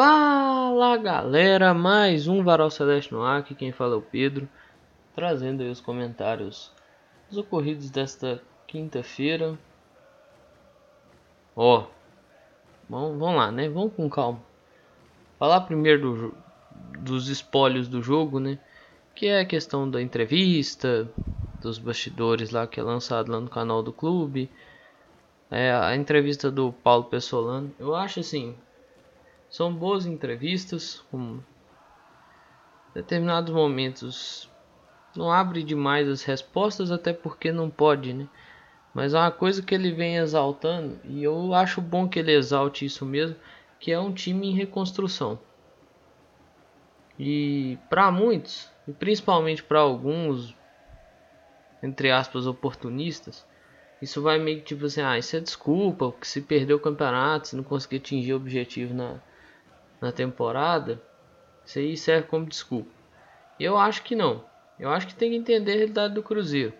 Fala galera, mais um Varal Celeste no ar, aqui quem fala é o Pedro, trazendo aí os comentários dos ocorridos desta quinta-feira. Ó, vamos, vamos lá, né? Vamos com calma. Falar primeiro do, dos espólios do jogo, né? Que é a questão da entrevista, dos bastidores lá que é lançado lá no canal do clube. É, a entrevista do Paulo Pessolano. Eu acho assim, são boas entrevistas, com determinados momentos não abre demais as respostas, até porque não pode, né? Mas é uma coisa que ele vem exaltando, e eu acho bom que ele exalte isso mesmo, que é um time em reconstrução. E para muitos, e principalmente para alguns, entre aspas, oportunistas, isso vai meio que tipo assim, ah, isso é desculpa, porque se perdeu o campeonato, se não conseguir atingir o objetivo na, na temporada, isso aí serve como desculpa. Eu acho que não. Eu acho que tem que entender a realidade do Cruzeiro.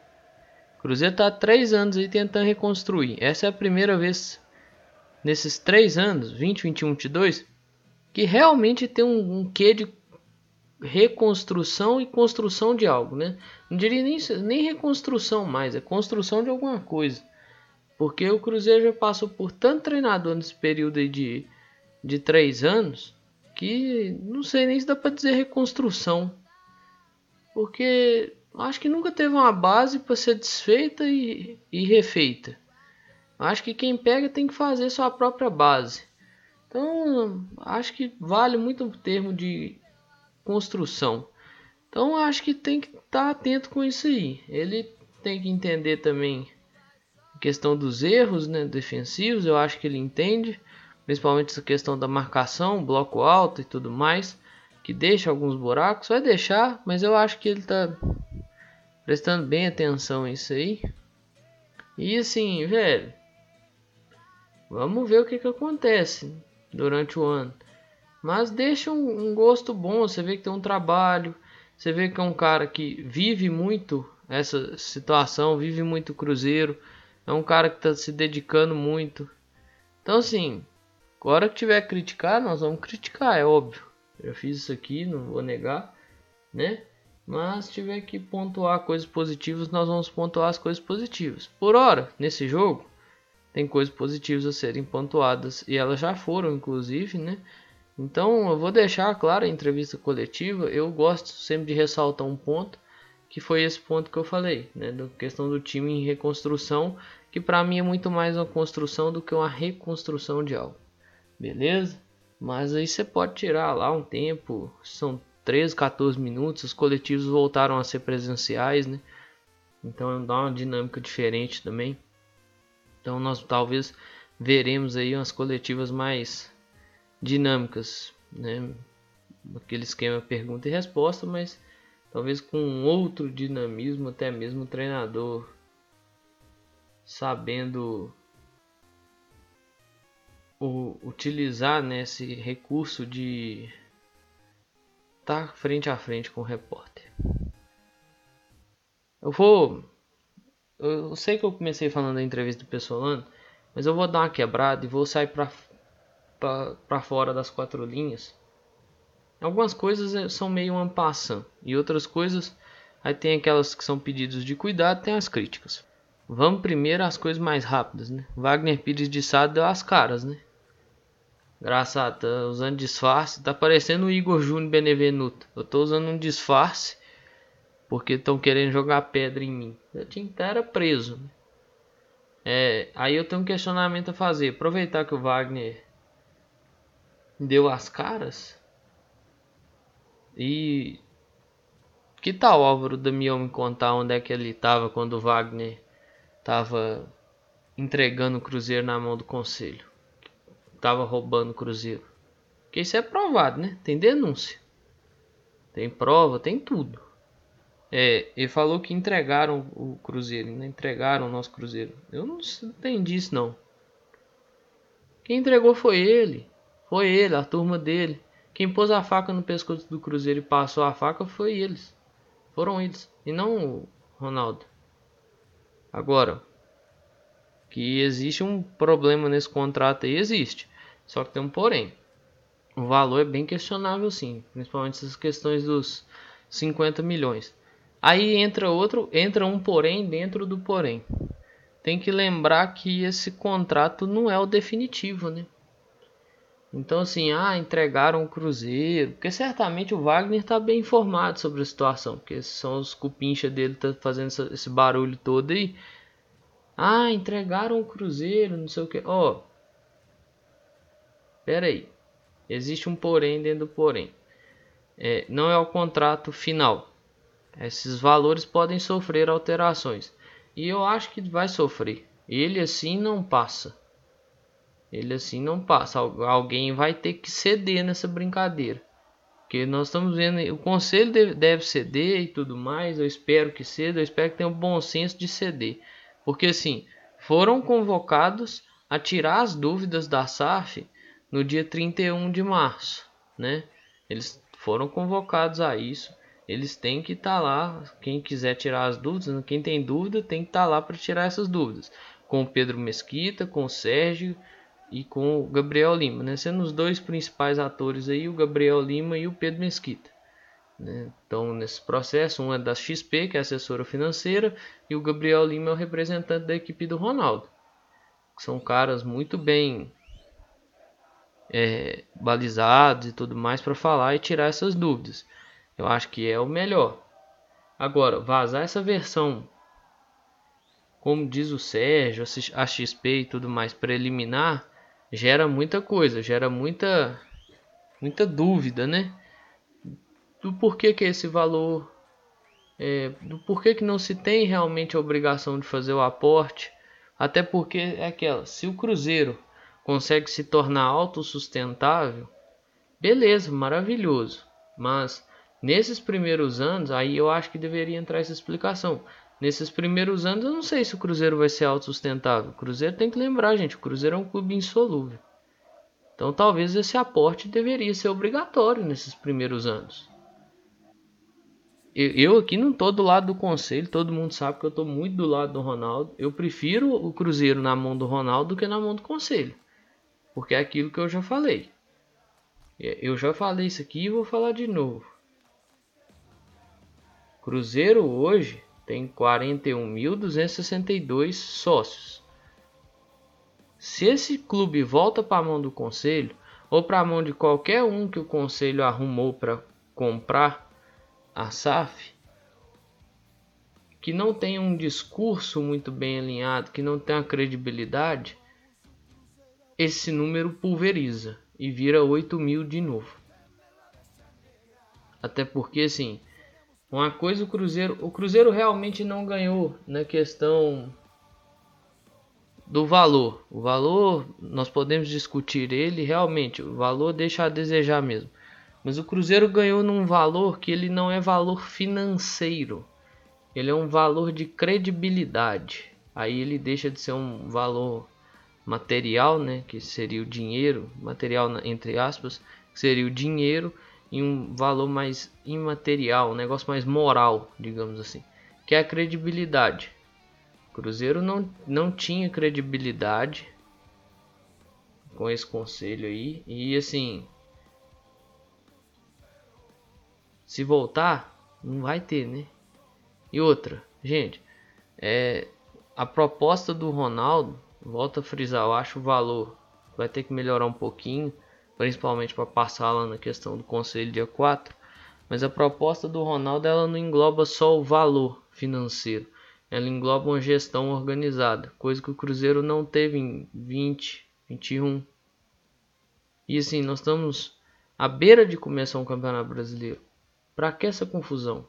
O Cruzeiro está há três anos aí tentando reconstruir. Essa é a primeira vez nesses três anos, 20, 21, 22, que realmente tem um, um quê de reconstrução e construção de algo, né? Não diria nem, nem reconstrução mais, é construção de alguma coisa. Porque o Cruzeiro já passou por tanto treinador nesse período aí de de três anos que não sei nem se dá para dizer reconstrução, porque acho que nunca teve uma base para ser desfeita e, e refeita. Acho que quem pega tem que fazer sua própria base. Então, acho que vale muito o termo de construção. Então, acho que tem que estar tá atento com isso aí. Ele tem que entender também a questão dos erros né, defensivos. Eu acho que ele entende principalmente essa questão da marcação, bloco alto e tudo mais, que deixa alguns buracos, vai deixar, mas eu acho que ele está prestando bem atenção a isso aí. E assim, velho, vamos ver o que, que acontece durante o ano. Mas deixa um, um gosto bom, você vê que tem um trabalho, você vê que é um cara que vive muito essa situação, vive muito cruzeiro, é um cara que está se dedicando muito. Então assim, Agora que tiver que criticar, nós vamos criticar, é óbvio. Eu fiz isso aqui, não vou negar, né? Mas se tiver que pontuar coisas positivas, nós vamos pontuar as coisas positivas. Por hora, nesse jogo, tem coisas positivas a serem pontuadas e elas já foram, inclusive, né? Então eu vou deixar claro a entrevista coletiva. Eu gosto sempre de ressaltar um ponto, que foi esse ponto que eu falei, né? Da questão do time em reconstrução, que para mim é muito mais uma construção do que uma reconstrução de algo beleza? Mas aí você pode tirar lá um tempo, são 13, 14 minutos, os coletivos voltaram a ser presenciais, né? Então dá uma dinâmica diferente também. Então nós talvez veremos aí umas coletivas mais dinâmicas, né? Aquele esquema pergunta e resposta, mas talvez com outro dinamismo, até mesmo o treinador sabendo o, utilizar né, esse recurso de estar tá frente a frente com o repórter. Eu vou. Eu sei que eu comecei falando da entrevista do Pessolano, mas eu vou dar uma quebrada e vou sair para fora das quatro linhas. Algumas coisas é, são meio ampassam e outras coisas aí tem aquelas que são pedidos de cuidado, tem as críticas. Vamos primeiro às coisas mais rápidas, né? Wagner Pires de Sá deu as caras, né? Engraçado, tá usando disfarce. Tá parecendo o Igor Júnior Benevenuto. Eu tô usando um disfarce porque estão querendo jogar pedra em mim. Eu tinha que estar preso. Né? É, aí eu tenho um questionamento a fazer. Aproveitar que o Wagner deu as caras. E que tal Álvaro Damião me contar onde é que ele estava quando o Wagner estava entregando o Cruzeiro na mão do conselho? Estava roubando o Cruzeiro. Porque isso é provado, né? Tem denúncia. Tem prova, tem tudo. É, ele falou que entregaram o Cruzeiro, né? entregaram o nosso Cruzeiro. Eu não entendi isso não. Quem entregou foi ele. Foi ele, a turma dele. Quem pôs a faca no pescoço do Cruzeiro e passou a faca foi eles. Foram eles. E não o Ronaldo. Agora, que existe um problema nesse contrato aí, existe. Só que tem um porém. o valor é bem questionável sim, principalmente essas questões dos 50 milhões. Aí entra outro, entra um porém dentro do porém. Tem que lembrar que esse contrato não é o definitivo, né? Então assim, ah, entregaram o Cruzeiro, porque certamente o Wagner está bem informado sobre a situação, porque são os cupincha dele tá fazendo esse barulho todo aí. Ah, entregaram o Cruzeiro, não sei o que. Ó, oh, pera aí, existe um porém dentro do porém. É, não é o contrato final. Esses valores podem sofrer alterações. E eu acho que vai sofrer. Ele assim não passa. Ele assim não passa. Alguém vai ter que ceder nessa brincadeira. Porque nós estamos vendo, o conselho deve, ceder e tudo mais. Eu espero que ceda, eu espero que tenha o bom senso de ceder. Porque assim, foram convocados a tirar as dúvidas da SAF no dia 31 de março, né? Eles foram convocados a isso. Eles têm que estar tá lá. Quem quiser tirar as dúvidas, quem tem dúvida, tem que estar tá lá para tirar essas dúvidas. Com o Pedro Mesquita, com o Sérgio e com o Gabriel Lima, né? Sendo os dois principais atores aí, o Gabriel Lima e o Pedro Mesquita. Né? Então, nesse processo, um é da XP, que é assessora financeira, e o Gabriel Lima é o representante da equipe do Ronaldo. São caras muito bem é, balizados e tudo mais para falar e tirar essas dúvidas. Eu acho que é o melhor. Agora, vazar essa versão como diz o Sérgio, a XP e tudo mais preliminar, gera muita coisa, gera muita muita dúvida, né? Do porquê que esse valor, é, do porquê que não se tem realmente a obrigação de fazer o aporte, até porque é aquela, se o Cruzeiro consegue se tornar autossustentável, beleza, maravilhoso, mas nesses primeiros anos, aí eu acho que deveria entrar essa explicação. Nesses primeiros anos, eu não sei se o Cruzeiro vai ser autossustentável. O Cruzeiro tem que lembrar, gente, o Cruzeiro é um clube insolúvel. Então, talvez esse aporte deveria ser obrigatório nesses primeiros anos. Eu aqui não estou do lado do conselho, todo mundo sabe que eu estou muito do lado do Ronaldo. Eu prefiro o Cruzeiro na mão do Ronaldo do que na mão do conselho. Porque é aquilo que eu já falei. Eu já falei isso aqui e vou falar de novo. Cruzeiro hoje tem 41.262 sócios. Se esse clube volta para a mão do conselho ou para a mão de qualquer um que o conselho arrumou para comprar a SAF, que não tem um discurso muito bem alinhado, que não tem a credibilidade, esse número pulveriza e vira 8 mil de novo. Até porque, assim, uma coisa o Cruzeiro, o Cruzeiro realmente não ganhou na questão do valor. O valor nós podemos discutir ele realmente, o valor deixa a desejar mesmo. Mas o Cruzeiro ganhou num valor que ele não é valor financeiro. Ele é um valor de credibilidade. Aí ele deixa de ser um valor material, né, que seria o dinheiro, material entre aspas, que seria o dinheiro em um valor mais imaterial, um negócio mais moral, digamos assim, que é a credibilidade. Cruzeiro não, não tinha credibilidade com esse conselho aí e assim, se voltar, não vai ter, né? E outra, gente, é a proposta do Ronaldo, volta a frisar, eu acho o valor vai ter que melhorar um pouquinho principalmente para passar lá na questão do conselho dia 4. Mas a proposta do Ronaldo ela não engloba só o valor financeiro, ela engloba uma gestão organizada, coisa que o Cruzeiro não teve em 20, 21. E assim, nós estamos à beira de começar um campeonato brasileiro. Para que essa confusão?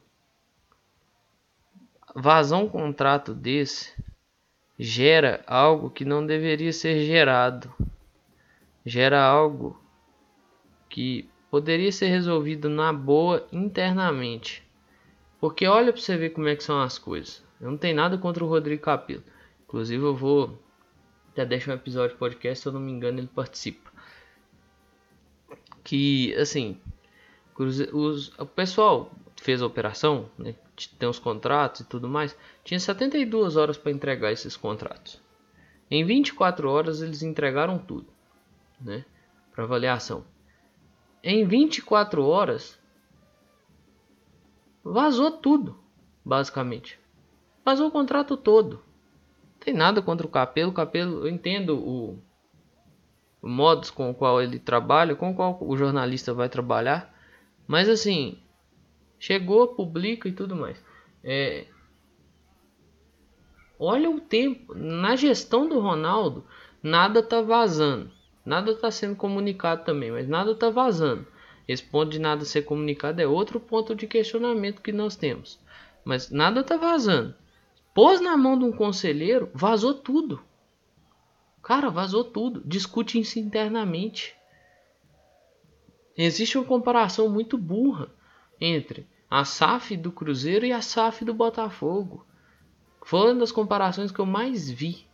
Vazar um contrato desse gera algo que não deveria ser gerado. Gera algo que poderia ser resolvido na boa internamente. Porque olha para você ver como é que são as coisas. Eu não tenho nada contra o Rodrigo Capelo. Inclusive eu vou até deixar um episódio de podcast, se eu não me engano, ele participa. Que assim, os, o pessoal fez a operação, né, tem os contratos e tudo mais, tinha 72 horas para entregar esses contratos. Em 24 horas eles entregaram tudo, né, para avaliação. em 24 horas vazou tudo, basicamente. Vazou o contrato todo. Não tem nada contra o Capelo. O Capelo, eu entendo o, o modos com o qual ele trabalha, com o qual o jornalista vai trabalhar. Mas assim, chegou, publica e tudo mais. É, olha o tempo. Na gestão do Ronaldo, nada tá vazando. Nada tá sendo comunicado também, mas nada tá vazando. Esse ponto de nada ser comunicado é outro ponto de questionamento que nós temos. Mas nada tá vazando. Pôs na mão de um conselheiro, vazou tudo. Cara, vazou tudo. Discute isso internamente. Existe uma comparação muito burra entre a SAF do Cruzeiro e a SAF do Botafogo. Foi uma das comparações que eu mais vi.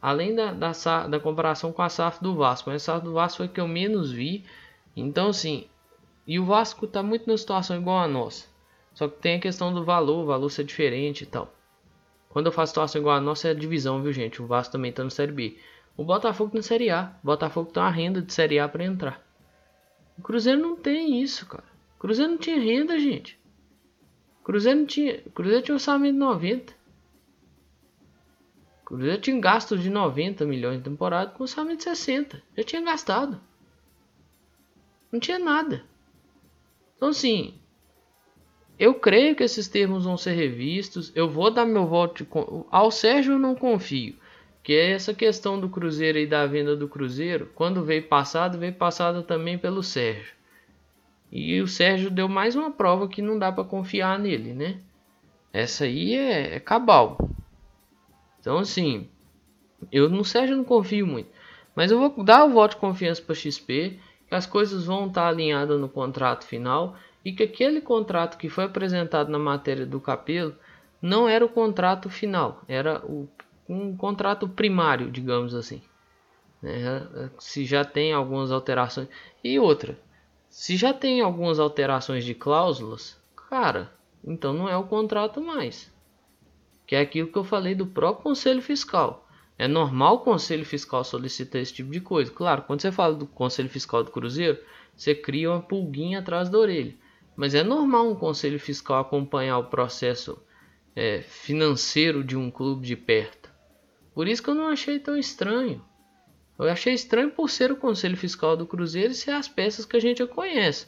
Além da, da, da comparação com a SAF do Vasco. Mas a SAF do Vasco foi a que eu menos vi. Então, assim. E o Vasco está muito na situação igual a nossa. Só que tem a questão do valor. O valor ser diferente e tal. Quando eu faço situação igual a nossa, é divisão, viu, gente? O Vasco também está na Série B. O Botafogo na Série A. O Botafogo tem uma renda de Série A para entrar. O Cruzeiro não tem isso, cara. O Cruzeiro não tinha renda, gente. Cruzeiro não tinha. Cruzeiro tinha orçamento de 90. Cruzeiro tinha gasto de 90 milhões de temporada com orçamento de 60. Já tinha gastado. Não tinha nada. Então assim. Eu creio que esses termos vão ser revistos. Eu vou dar meu voto. Ao Sérgio eu não confio. Que é essa questão do Cruzeiro e da venda do Cruzeiro. Quando veio passado, veio passado também pelo Sérgio. E o Sérgio deu mais uma prova que não dá para confiar nele, né? Essa aí é, é cabal. Então, assim, eu no Sérgio não confio muito. Mas eu vou dar o voto de confiança para XP, que as coisas vão estar alinhadas no contrato final e que aquele contrato que foi apresentado na matéria do Capelo não era o contrato final, era o, um contrato primário, digamos assim. É, se já tem algumas alterações. E outra, se já tem algumas alterações de cláusulas, cara, então não é o contrato mais. Que é aquilo que eu falei do próprio Conselho Fiscal. É normal o Conselho Fiscal solicitar esse tipo de coisa. Claro, quando você fala do Conselho Fiscal do Cruzeiro, você cria uma pulguinha atrás da orelha. Mas é normal um Conselho Fiscal acompanhar o processo é, financeiro de um clube de perto. Por isso que eu não achei tão estranho. Eu achei estranho por ser o Conselho Fiscal do Cruzeiro e ser as peças que a gente já conhece,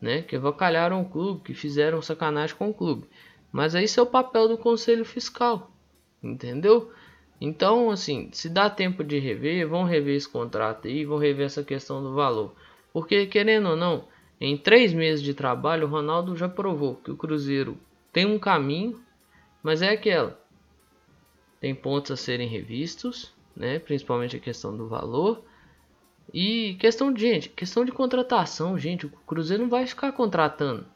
né? Que avacalharam o clube, que fizeram sacanagem com o clube. Mas aí é o papel do Conselho Fiscal, entendeu? Então, assim, se dá tempo de rever, vão rever esse contrato aí, vão rever essa questão do valor. Porque, querendo ou não, em três meses de trabalho, o Ronaldo já provou que o Cruzeiro tem um caminho, mas é aquela. Tem pontos a serem revistos, né? Principalmente a questão do valor. E questão de gente, questão de contratação, gente, o Cruzeiro não vai ficar contratando.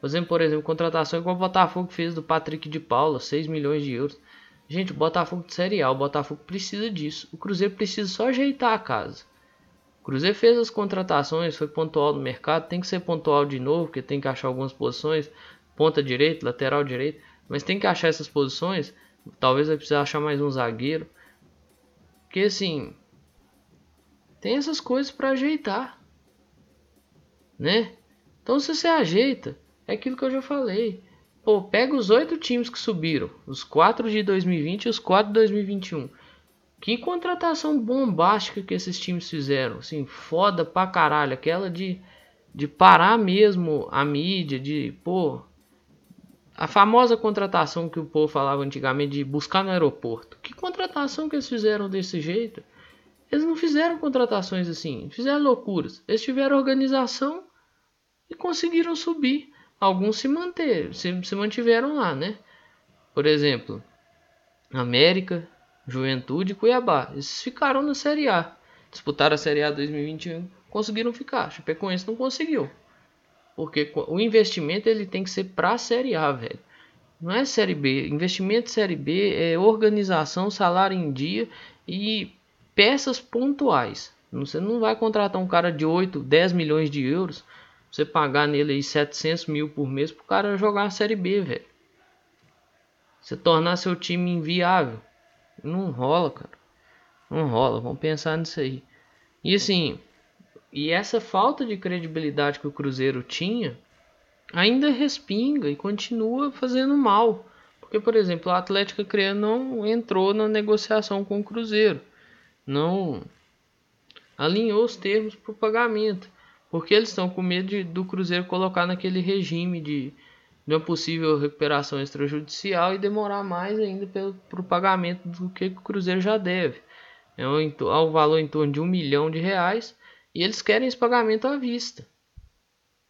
Fazendo, por exemplo, contratação igual o Botafogo fez do Patrick de Paula, 6 milhões de euros. Gente, o Botafogo de Série A, o Botafogo precisa disso. O Cruzeiro precisa só ajeitar a casa. O Cruzeiro fez as contratações, foi pontual no mercado, tem que ser pontual de novo, porque tem que achar algumas posições, ponta direito, lateral direito, mas tem que achar essas posições. Talvez vai precisar achar mais um zagueiro. Porque assim, tem essas coisas para ajeitar, né? Então se você ajeita, é aquilo que eu já falei. Pô, pega os oito times que subiram, os quatro de 2020 e os quatro de 2021. Que contratação bombástica que esses times fizeram, assim, foda pra caralho, aquela de de parar mesmo a mídia, de, pô, a famosa contratação que o povo falava antigamente de buscar no aeroporto. Que contratação que eles fizeram desse jeito? Eles não fizeram contratações assim, fizeram loucuras. Eles tiveram organização e conseguiram subir. Alguns se manter, se, se mantiveram lá, né? Por exemplo, América, Juventude e Cuiabá. Eles ficaram na Série A. Disputaram a Série A 2021, conseguiram ficar. Chapecoense não conseguiu. Porque o investimento ele tem que ser para a Série A, velho. Não é Série B. Investimento Série B é organização, salário em dia e peças pontuais. Você não vai contratar um cara de 8, 10 milhões de euros. Você pagar nele aí 700 mil por mês para o cara jogar a Série B, velho. Você tornar seu time inviável. Não rola, cara. Não rola. Vamos pensar nisso aí. E assim, e essa falta de credibilidade que o Cruzeiro tinha ainda respinga e continua fazendo mal. Porque, por exemplo, o Atlético Acreano não entrou na negociação com o Cruzeiro. Não alinhou os termos para o pagamento. Porque eles estão com medo de, do Cruzeiro colocar naquele regime de, de uma possível recuperação extrajudicial e demorar mais ainda para o pagamento do que o Cruzeiro já deve. É um, é um valor em torno de um milhão de reais e eles querem esse pagamento à vista.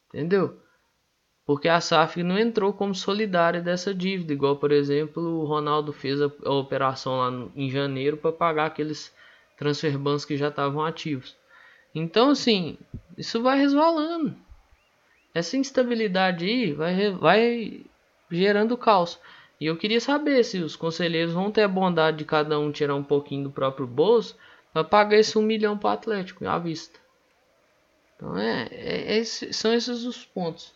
Entendeu? Porque a SAF não entrou como solidária dessa dívida, igual por exemplo o Ronaldo fez a, a operação lá no, em janeiro para pagar aqueles transfer bans que já estavam ativos. Então, assim, isso vai resvalando. Essa instabilidade aí vai, vai gerando caos. E eu queria saber se os conselheiros vão ter a bondade de cada um tirar um pouquinho do próprio bolso para pagar esse um milhão para o Atlético à vista. Então, é, é, é, são esses os pontos.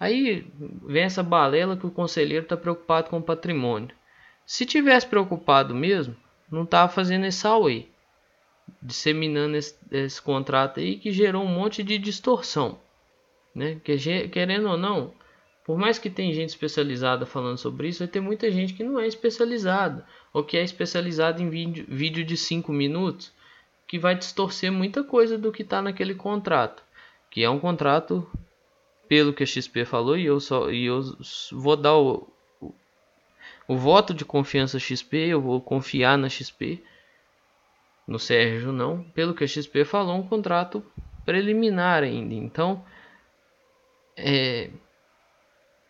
Aí vem essa balela que o conselheiro está preocupado com o patrimônio. Se tivesse preocupado mesmo, não estava fazendo esse away disseminando esse, esse, contrato aí que gerou um monte de distorção, né? Que, querendo ou não, por mais que tem gente especializada falando sobre isso, vai ter muita gente que não é especializada ou que é especializada em vídeo, vídeo de 5 minutos, que vai distorcer muita coisa do que está naquele contrato, que é um contrato pelo que a XP falou e eu só e eu vou dar o, o, o voto de confiança XP, eu vou confiar na XP no Sérgio não, pelo que a XP falou, um contrato preliminar ainda. Então, é,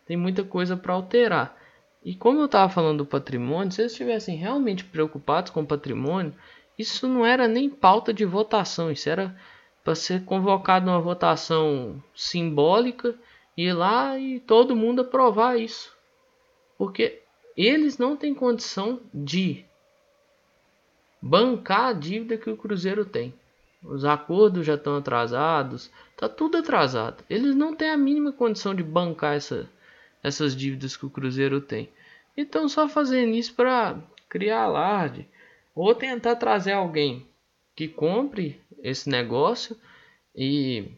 tem muita coisa para alterar. E como eu estava falando do patrimônio, se eles estivessem realmente preocupados com o patrimônio, isso não era nem pauta de votação, isso era para ser convocado uma votação simbólica, ir lá e todo mundo aprovar isso. Porque eles não têm condição de bancar a dívida que o Cruzeiro tem. Os acordos já estão atrasados, tá tudo atrasado. Eles não têm a mínima condição de bancar essa, essas dívidas que o Cruzeiro tem. Então só fazendo isso para criar alarde ou tentar trazer alguém que compre esse negócio e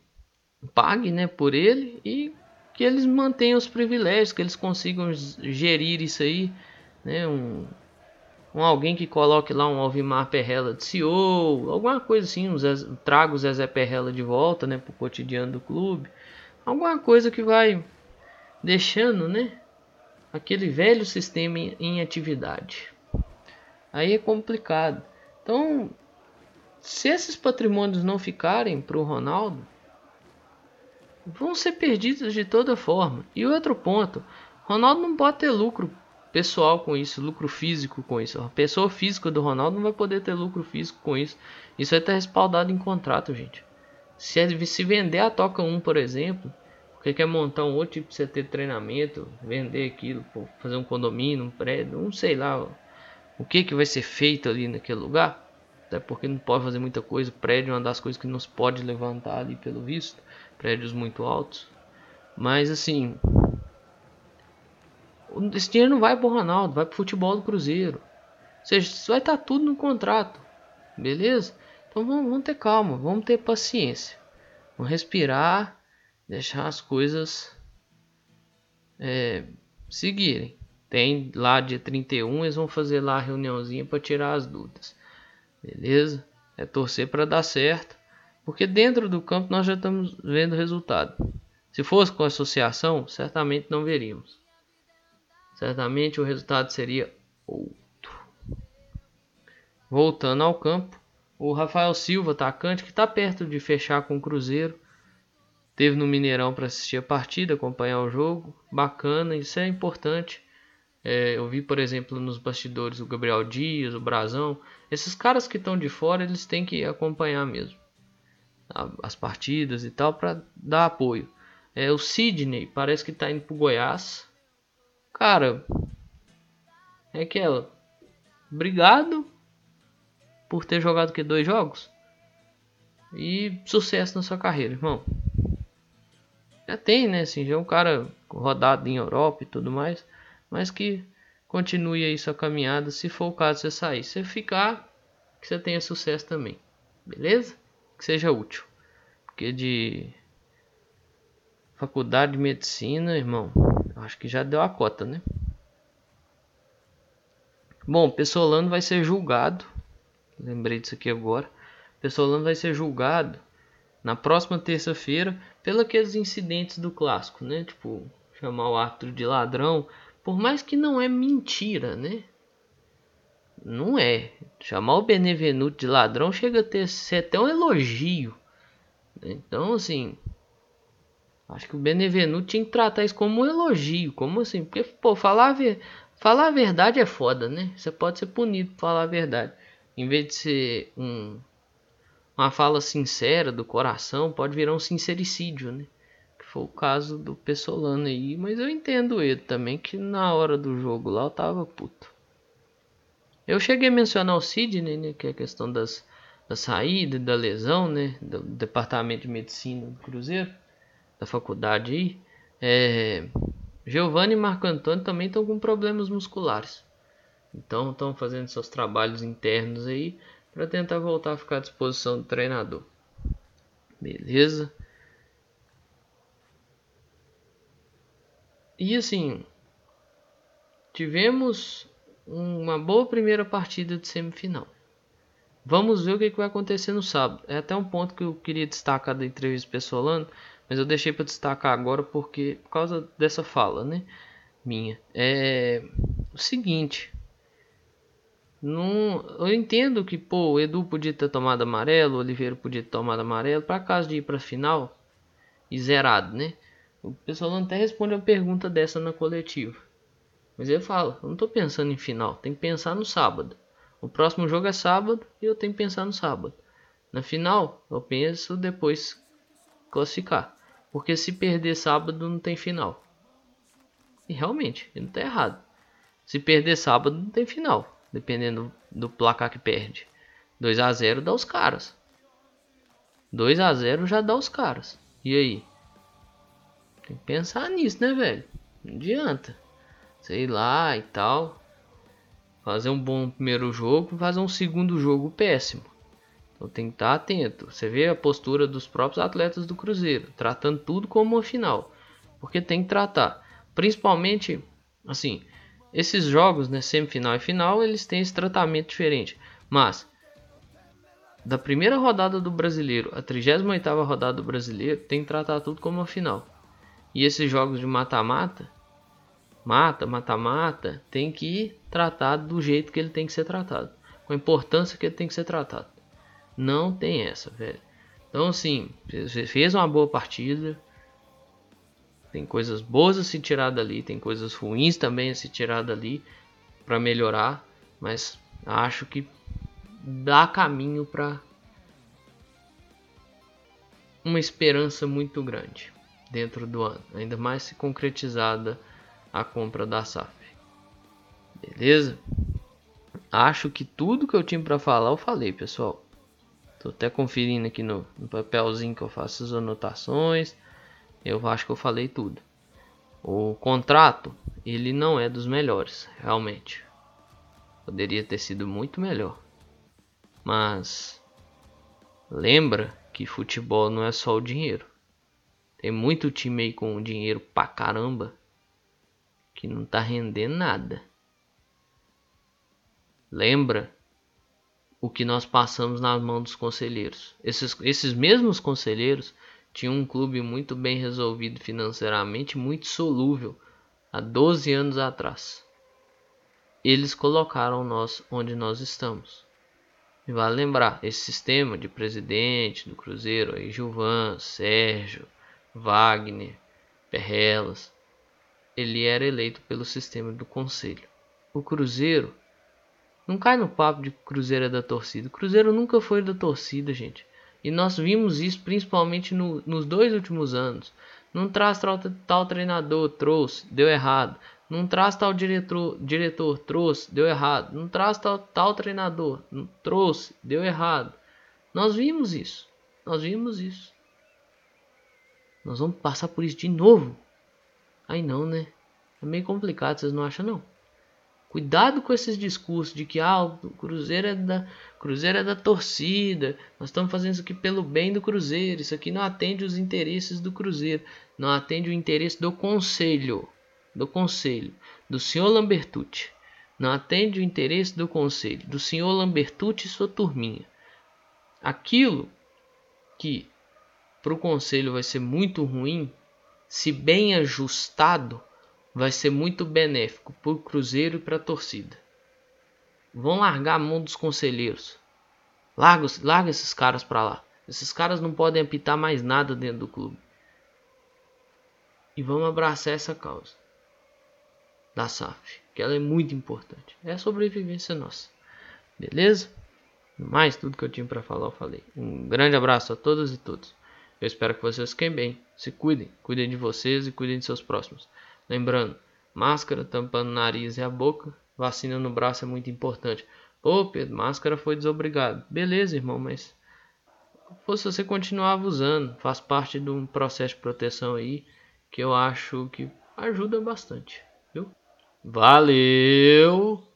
pague, né, por ele e que eles mantenham os privilégios, que eles consigam gerir isso aí, né, um, um alguém que coloque lá um Alvimar Perrella de CEO, alguma coisa assim, um Zé, traga o Zezé Perrella de volta, né, pro cotidiano do clube. Alguma coisa que vai deixando, né, aquele velho sistema em, em atividade. Aí é complicado. Então, se esses patrimônios não ficarem para o Ronaldo, vão ser perdidos de toda forma. E outro ponto, Ronaldo não pode ter lucro pessoal com isso, lucro físico com isso. A pessoa física do Ronaldo não vai poder ter lucro físico com isso. Isso vai estar respaldado em contrato, gente. Se, se vender a Toca 1, por exemplo, porque quer montar um outro tipo de CT treinamento, vender aquilo, fazer um condomínio, um prédio, não sei lá o que, que vai ser feito ali naquele lugar. Até porque não pode fazer muita coisa. Prédio é uma das coisas que não se pode levantar ali pelo visto. Prédios muito altos. Mas assim, esse dinheiro não vai para o Ronaldo, vai para o futebol do Cruzeiro. Ou seja, isso vai estar tá tudo no contrato. Beleza? Então vamos, vamos ter calma, vamos ter paciência. Vamos respirar, deixar as coisas é, seguirem. Tem lá dia 31, eles vão fazer lá a reuniãozinha para tirar as dúvidas. Beleza? É torcer para dar certo. Porque dentro do campo nós já estamos vendo resultado. Se fosse com associação, certamente não veríamos certamente o resultado seria outro. Voltando ao campo, o Rafael Silva, atacante, que está perto de fechar com o Cruzeiro, teve no Mineirão para assistir a partida, acompanhar o jogo, bacana, isso é importante. É, eu vi, por exemplo, nos bastidores o Gabriel Dias, o Brazão, esses caras que estão de fora, eles têm que acompanhar mesmo as partidas e tal para dar apoio. É, o Sidney parece que está indo para o Goiás, Cara, é aquela. Obrigado por ter jogado que dois jogos e sucesso na sua carreira, irmão. Já tem, né? Assim, já é um cara rodado em Europa e tudo mais, mas que continue aí sua caminhada. Se for o caso você sair, se ficar, que você tenha sucesso também, beleza? Que seja útil. Porque de faculdade de medicina, irmão, acho que já deu a cota, né? Bom, Pessolano vai ser julgado. Lembrei disso aqui agora. Pessolano vai ser julgado na próxima terça-feira pelos incidentes do clássico, né? Tipo, chamar o árbitro de ladrão, por mais que não é mentira, né? Não é. Chamar o Benevenuto de ladrão chega a ter, ser até um elogio. Então, assim, acho que o Benevenuto tinha que tratar isso como um elogio. Como assim? Porque, pô, falar falar a verdade é foda, né? Você pode ser punido por falar a verdade. Em vez de ser um, uma fala sincera do coração, pode virar um sincericídio, né? Foi o caso do Pessolano aí. Mas eu entendo ele também, que na hora do jogo lá eu tava puto. Eu cheguei a mencionar o Sidney, né, que é a questão das, da saída, da lesão, né, do departamento de medicina do Cruzeiro, da faculdade aí. É, Giovanni e Marco Antônio também estão com problemas musculares. Então estão fazendo seus trabalhos internos aí para tentar voltar a ficar à disposição do treinador. Beleza? E assim, tivemos uma boa primeira partida de semifinal. Vamos ver o que, vai acontecer no sábado. É até um ponto que eu queria destacar da entrevista pessoalando, mas eu deixei para destacar agora porque por causa dessa fala, né, minha. É o seguinte, não, eu entendo que pô, o Edu podia ter tomado amarelo, o Oliveira podia ter tomado amarelo, para caso de ir para final e zerado, né? O pessoal até responde uma pergunta dessa na coletiva. Mas ele fala, eu não estou pensando em final, tem que pensar no sábado. O próximo jogo é sábado e eu tenho que pensar no sábado. Na final, eu penso depois classificar. Porque se perder sábado não tem final. E realmente, ele não está errado. Se perder sábado não tem final. Dependendo do placar que perde. 2 a 0 dá os caras. 2 a 0 já dá os caras. E aí? Tem que pensar nisso, né, velho? Não adianta sei lá e tal. Fazer um bom primeiro jogo, fazer um segundo jogo péssimo. Então tem que estar atento. Você vê a postura dos próprios atletas do Cruzeiro, tratando tudo como uma final. Porque tem que tratar. Principalmente, assim, esses jogos, né, semifinal e final, eles têm esse tratamento diferente. Mas, da primeira rodada do Brasileiro à 38ª rodada do Brasileiro, tem que tratar tudo como uma final. E esses jogos de mata-mata, mata, mata-mata, tem que tratar do jeito que ele tem que ser tratado, com a importância que ele tem que ser tratado. Não tem essa, velho. Então, assim, você fez uma boa partida, tem coisas boas a se tirar dali, tem coisas ruins também a se tirar dali para melhorar, mas acho que dá caminho para uma esperança muito grande dentro do ano, ainda mais se concretizada a compra da SAF. Beleza? Acho que tudo que eu tinha para falar eu falei, pessoal. Tô até conferindo aqui no, no, papelzinho que eu faço as anotações. Eu acho que eu falei tudo. O contrato, ele não é dos melhores, realmente. Poderia ter sido muito melhor. Mas lembra que futebol não é só o dinheiro. Tem muito time aí com dinheiro pra caramba que não está rendendo nada. Lembra o que nós passamos nas mãos dos conselheiros. Esses, esses mesmos conselheiros tinham um clube muito bem resolvido financeiramente, muito solúvel, há 12 anos atrás. Eles colocaram nós onde nós estamos. E vale lembrar, esse sistema de presidente do Cruzeiro, aí Gilvan, Sérgio, Wagner, Perrelas, ele era eleito pelo sistema do conselho. O Cruzeiro não cai no papo de Cruzeiro é da torcida. O Cruzeiro nunca foi da torcida, gente. E nós vimos isso principalmente no, nos dois últimos anos. Não traz tal, tal treinador, trouxe, deu errado. Não traz tal diretor, diretor, trouxe, deu errado. Não traz tal, tal treinador, trouxe, deu errado. Nós vimos isso. Nós vimos isso. Nós vamos passar por isso de novo. Aí não, né? É meio complicado, vocês não acham não? Cuidado com esses discursos de que ah, o Cruzeiro é da Cruzeiro é da torcida. Nós estamos fazendo isso aqui pelo bem do Cruzeiro. Isso aqui não atende os interesses do Cruzeiro, não atende o interesse do conselho, do conselho, do senhor Lambertucci. Não atende o interesse do conselho, do senhor Lambertucci e sua turminha. Aquilo que para o conselho vai ser muito ruim, se bem ajustado, vai ser muito benéfico para o Cruzeiro e para a torcida. Vão largar a mão dos conselheiros. Larga, larga esses caras para lá. Esses caras não podem apitar mais nada dentro do clube. E vamos abraçar essa causa da SAF, que ela é muito importante. É a sobrevivência nossa. Beleza? Mais tudo que eu tinha para falar, eu falei. Um grande abraço a todas e todos. Eu espero que vocês fiquem bem. Se cuidem, cuidem de vocês e cuidem de seus próximos. Lembrando, máscara tampando o nariz e a boca, vacina no braço é muito importante. Pô, Pedro, máscara foi desobrigado. Beleza, irmão, mas se você continuava usando, faz parte de um processo de proteção aí que eu acho que ajuda bastante, viu? Valeu!